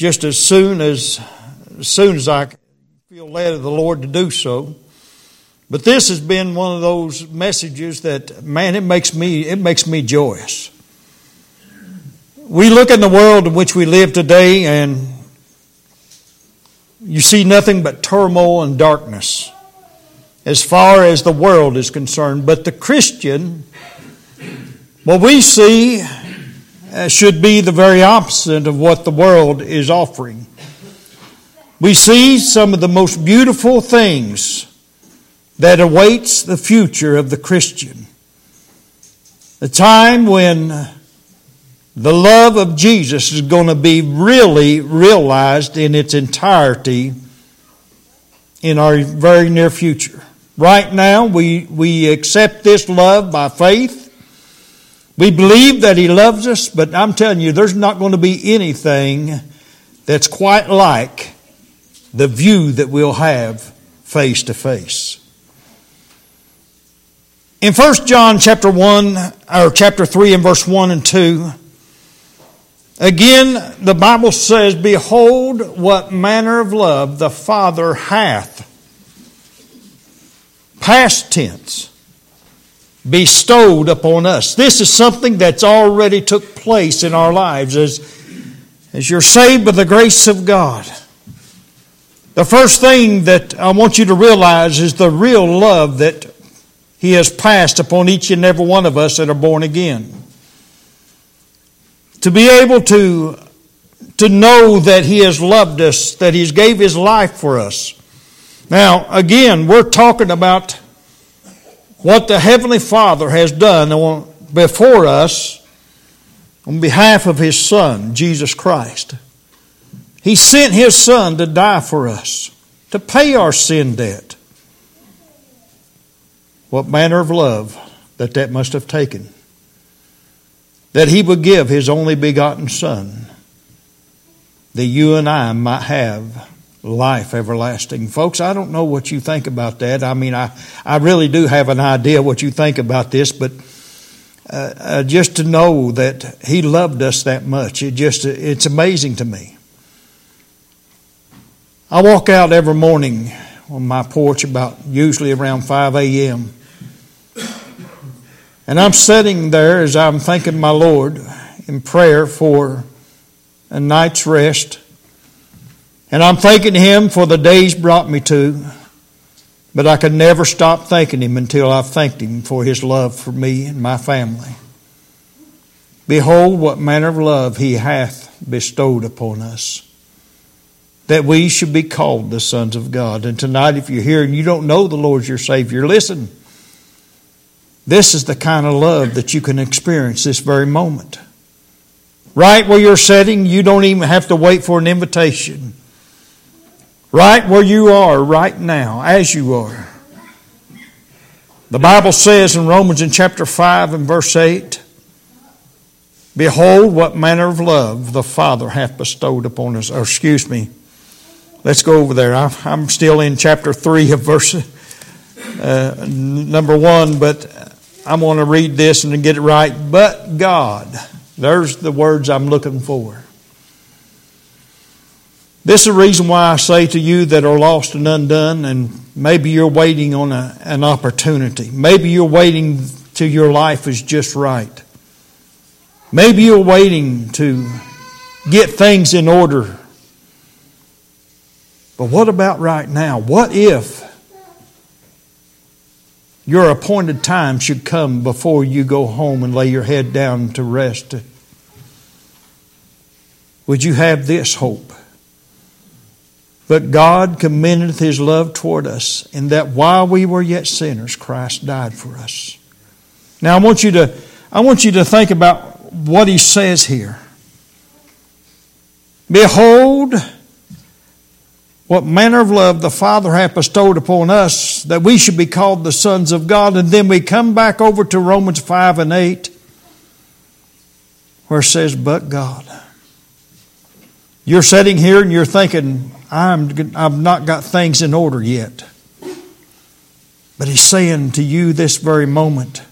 just as soon as, as soon as I feel led of the Lord to do so. But this has been one of those messages that, man, it makes me, it makes me joyous. We look in the world in which we live today and you see nothing but turmoil and darkness as far as the world is concerned. But the Christian, what we see Uh, should be the very opposite of what the world is offering. We see some of the most beautiful things that awaits the future of the Christian. The time when the love of Jesus is going to be really realized in its entirety in our very near future. Right now, we, we accept this love by faith. We believe that He loves us, but I'm telling you, there's not going to be anything that's quite like the view that we'll have face to face. In 1 John chapter 1, or chapter 3 and verse 1 and 2, again the Bible says, Behold what manner of love the Father hath, past tense, bestowed upon us. This is something that's already took place in our lives as, as you're saved by the grace of God. The first thing that I want you to realize is the real love that He has passed upon each and every one of us that are born again. To be able to, to know that He has loved us, that He's gave His life for us. Now, again, we're talking about what the Heavenly Father has done before us on behalf of His Son, Jesus Christ. He sent His Son to die for us, to pay our sin debt. What manner of love that that must have taken. That He would give His only begotten Son, that you and I might have life everlasting. Folks, I don't know what you think about that. I mean, I, I really do have an idea what you think about this, but uh, uh, just to know that He loved us that much, it just, it's amazing to me. I walk out every morning on my porch about usually around 5 a.m. And I'm sitting there as I'm thanking my Lord in prayer for a night's rest. And I'm thanking Him for the days brought me to. But I could never stop thanking Him until I've thanked Him for His love for me and my family. Behold, what manner of love He hath bestowed upon us that we should be called the sons of God. And tonight, if you're here and you don't know the Lord your Savior, listen. This is the kind of love that you can experience this very moment. Right where you're sitting, you don't even have to wait for an invitation. Right where you are right now, as you are. The Bible says in Romans in chapter 5 and verse 8, Behold, what manner of love the Father hath bestowed upon us. Or, excuse me, Let's go over there. I'm still in chapter 3 of verse uh, number 1, but I want to read this and get it right. But God. There's the words I'm looking for. This is the reason why I say to you that are lost and undone, and maybe you're waiting on a, an opportunity. Maybe you're waiting till your life is just right. Maybe you're waiting to get things in order but what about right now? What if your appointed time should come before you go home and lay your head down to rest? Would you have this hope? But God commendeth his love toward us in that while we were yet sinners, Christ died for us. Now I want you to I want you to think about what he says here. Behold, what manner of love the Father hath bestowed upon us that we should be called the sons of God. And then we come back over to Romans 5 and 8 where it says, But God. You're sitting here and you're thinking, I'm, I've not got things in order yet. But He's saying to you this very moment,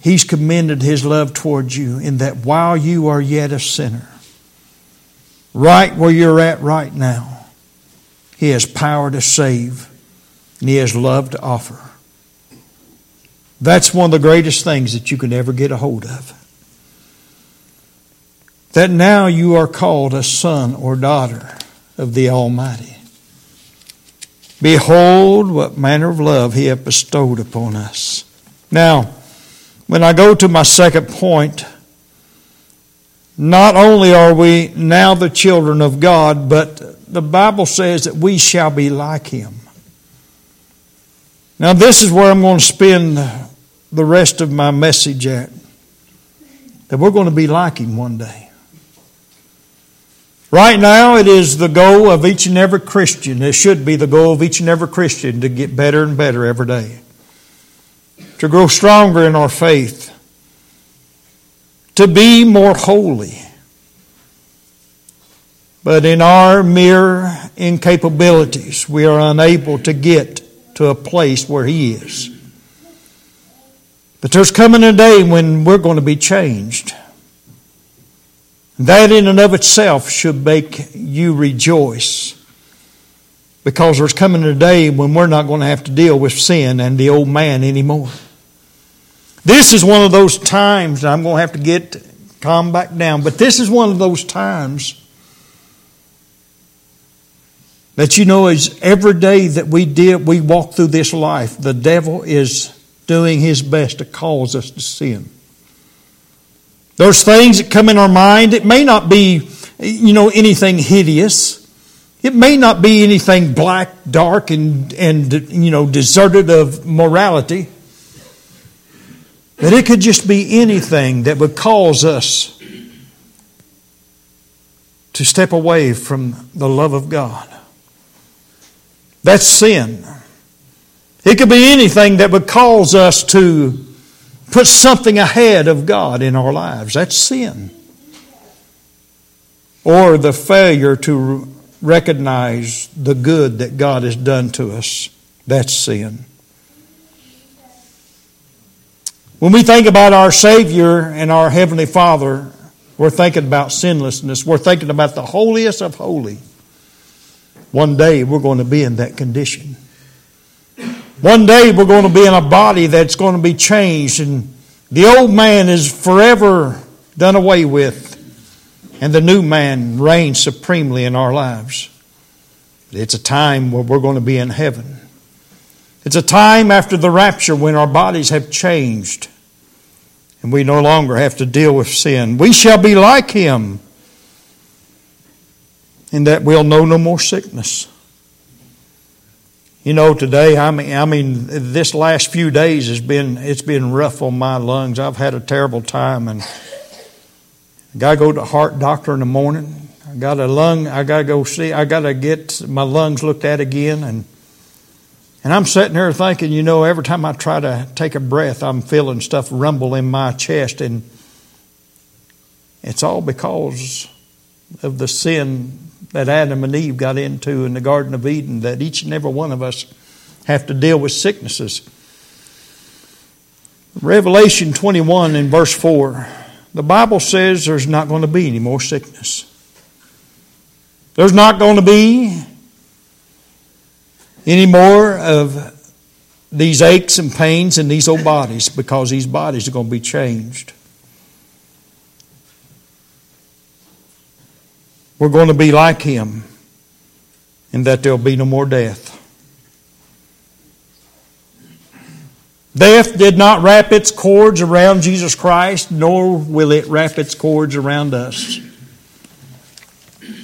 He's commended His love towards you in that while you are yet a sinner, right where you're at right now. He has power to save, and He has love to offer. That's one of the greatest things that you can ever get a hold of. That now you are called a son or daughter of the Almighty. Behold, what manner of love He hath bestowed upon us. Now, when I go to my second point, not only are we now the children of God, but the Bible says that we shall be like Him. Now, this is where I'm going to spend the rest of my message at. That we're going to be like Him one day. Right now, it is the goal of each and every Christian. It should be the goal of each and every Christian to get better and better every day, to grow stronger in our faith, to be more holy. But in our mere incapabilities, we are unable to get to a place where He is. But there's coming a day when we're going to be changed. That in and of itself should make you rejoice. Because there's coming a day when we're not going to have to deal with sin and the old man anymore. This is one of those times, I'm going to have to get calm back down, but this is one of those times that you know is every day that we did we walk through this life, the devil is doing his best to cause us to sin. There's things that come in our mind. It may not be, you know, anything hideous. It may not be anything black, dark, and, and you know, deserted of morality. But it could just be anything that would cause us to step away from the love of God. That's sin. It could be anything that would cause us to put something ahead of God in our lives. That's sin. Or the failure to recognize the good that God has done to us. That's sin. When we think about our Savior and our Heavenly Father, we're thinking about sinlessness. We're thinking about the holiest of holy. One day we're going to be in that condition. One day we're going to be in a body that's going to be changed, and the old man is forever done away with, and the new man reigns supremely in our lives. It's a time where we're going to be in heaven. It's a time after the rapture when our bodies have changed and we no longer have to deal with sin. We shall be like him in that we'll know no more sickness. You know, today, I mean, I mean, this last few days has been, it's been rough on my lungs. I've had a terrible time and I got to go to the heart doctor in the morning. I got a lung, I got to go see, I got to get my lungs looked at again and and I'm sitting here thinking, you know, every time I try to take a breath, I'm feeling stuff rumble in my chest. And it's all because of the sin that Adam and Eve got into in the Garden of Eden, that each and every one of us have to deal with sicknesses. Revelation 21 in verse 4, the Bible says there's not going to be any more sickness. There's not going to be any more of these aches and pains in these old bodies because these bodies are going to be changed. We're going to be like Him in that there'll be no more death. Death did not wrap its cords around Jesus Christ, nor will it wrap its cords around us.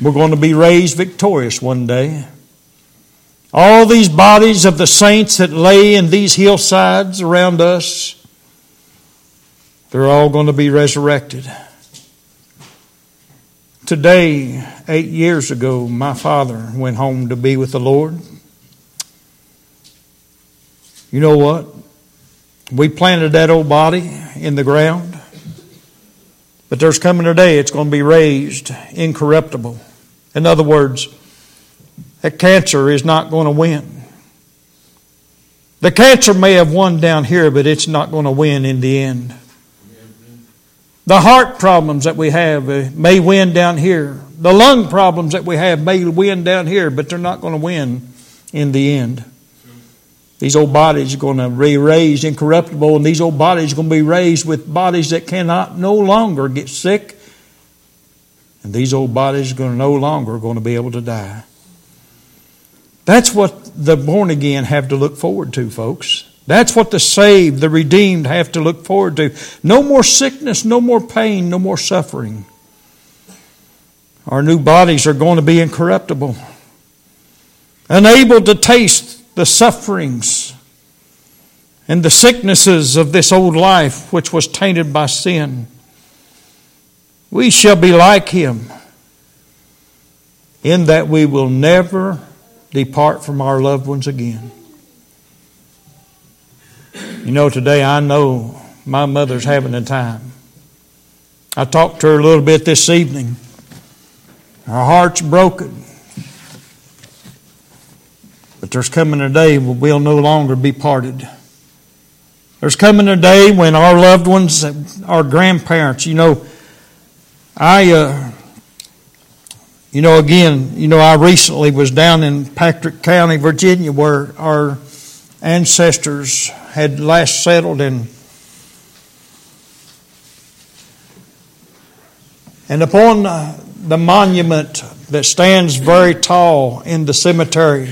We're going to be raised victorious one day. All these bodies of the saints that lay in these hillsides around us, they're all going to be resurrected. Today, eight years ago, my father went home to be with the Lord. You know what? We planted that old body in the ground, but there's coming a day it's going to be raised incorruptible. In other words, that cancer is not going to win. The cancer may have won down here, but it's not going to win in the end. The heart problems that we have uh, may win down here. The lung problems that we have may win down here, but they're not going to win in the end. These old bodies are going to be raised incorruptible, and these old bodies are going to be raised with bodies that cannot no longer get sick. And these old bodies are going to no longer going to be able to die. That's what the born again have to look forward to, folks. That's what the saved, the redeemed have to look forward to. No more sickness, no more pain, no more suffering. Our new bodies are going to be incorruptible, unable to taste the sufferings and the sicknesses of this old life which was tainted by sin. We shall be like him in that we will never depart from our loved ones again. You know, today I know my mother's having a time. I talked to her a little bit this evening. Her heart's broken. But there's coming a day when we'll no longer be parted. There's coming a day when our loved ones, our grandparents, you know, I, uh, you know, again, you know, I recently was down in Patrick County, Virginia, where our ancestors had last settled in. And upon uh, the monument that stands very tall in the cemetery,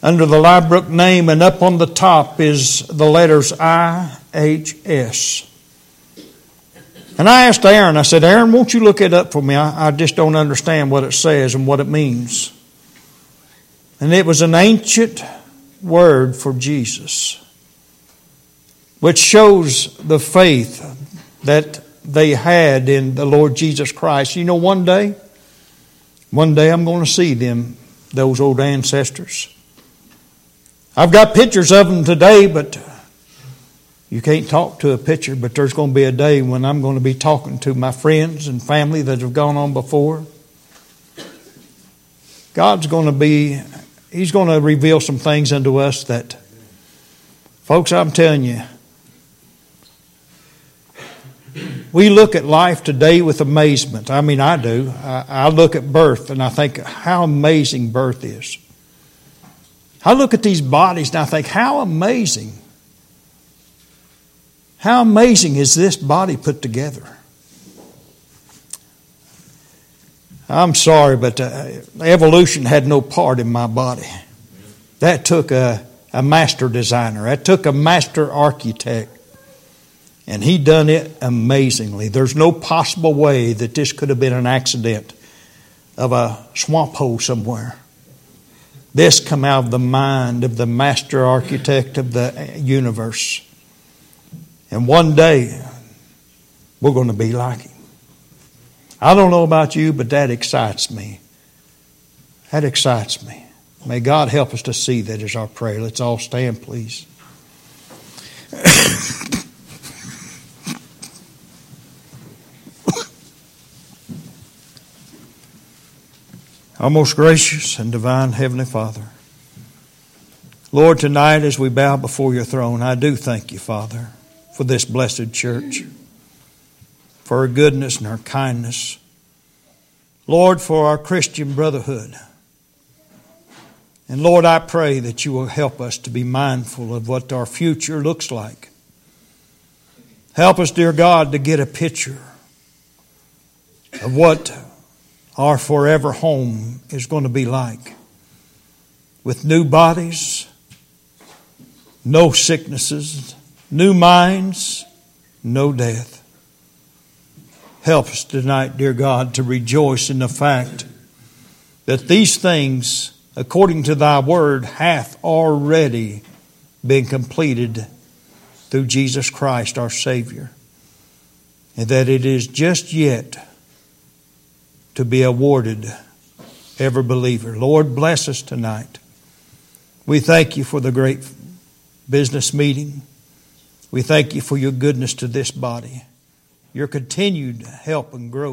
under the Liebrook name, and up on the top is the letters IHS. And I asked Aaron, I said, Aaron, won't you look it up for me? I, I just don't understand what it says and what it means. And it was an ancient word for Jesus, which shows the faith that they had in the Lord Jesus Christ. You know, one day, one day I'm going to see them, those old ancestors. I've got pictures of them today, but you can't talk to a picture, but there's going to be a day when I'm going to be talking to my friends and family that have gone on before. God's going to be He's going to reveal some things unto us that, folks, I'm telling you, we look at life today with amazement. I mean, I do. I, I, look at birth and I think how amazing birth is. I look at these bodies and I think, how amazing. How amazing is this body put together? I'm sorry, but uh, evolution had no part in my body. That took a, a master designer, that took a master architect. And he done it amazingly. There's no possible way that this could have been an accident of a swamp hole somewhere. This come out of the mind of the master architect of the universe. And one day, we're going to be like him. I don't know about you, but that excites me. That excites me. May God help us to see that as our prayer. Let's all stand, please. our most gracious and divine Heavenly Father, Lord, tonight as we bow before your throne, I do thank you, Father, for this blessed church for her goodness and her kindness. Lord, for our Christian brotherhood. And Lord, I pray that you will help us to be mindful of what our future looks like. Help us, dear God, to get a picture of what our forever home is going to be like. With new bodies, no sicknesses, new minds, no death. Help us tonight, dear God, to rejoice in the fact that these things, according to thy word, hath already been completed through Jesus Christ our Savior. And that it is just yet to be awarded every believer. Lord, bless us tonight. We thank you for the great business meeting. We thank you for your goodness to this body your continued help and growth.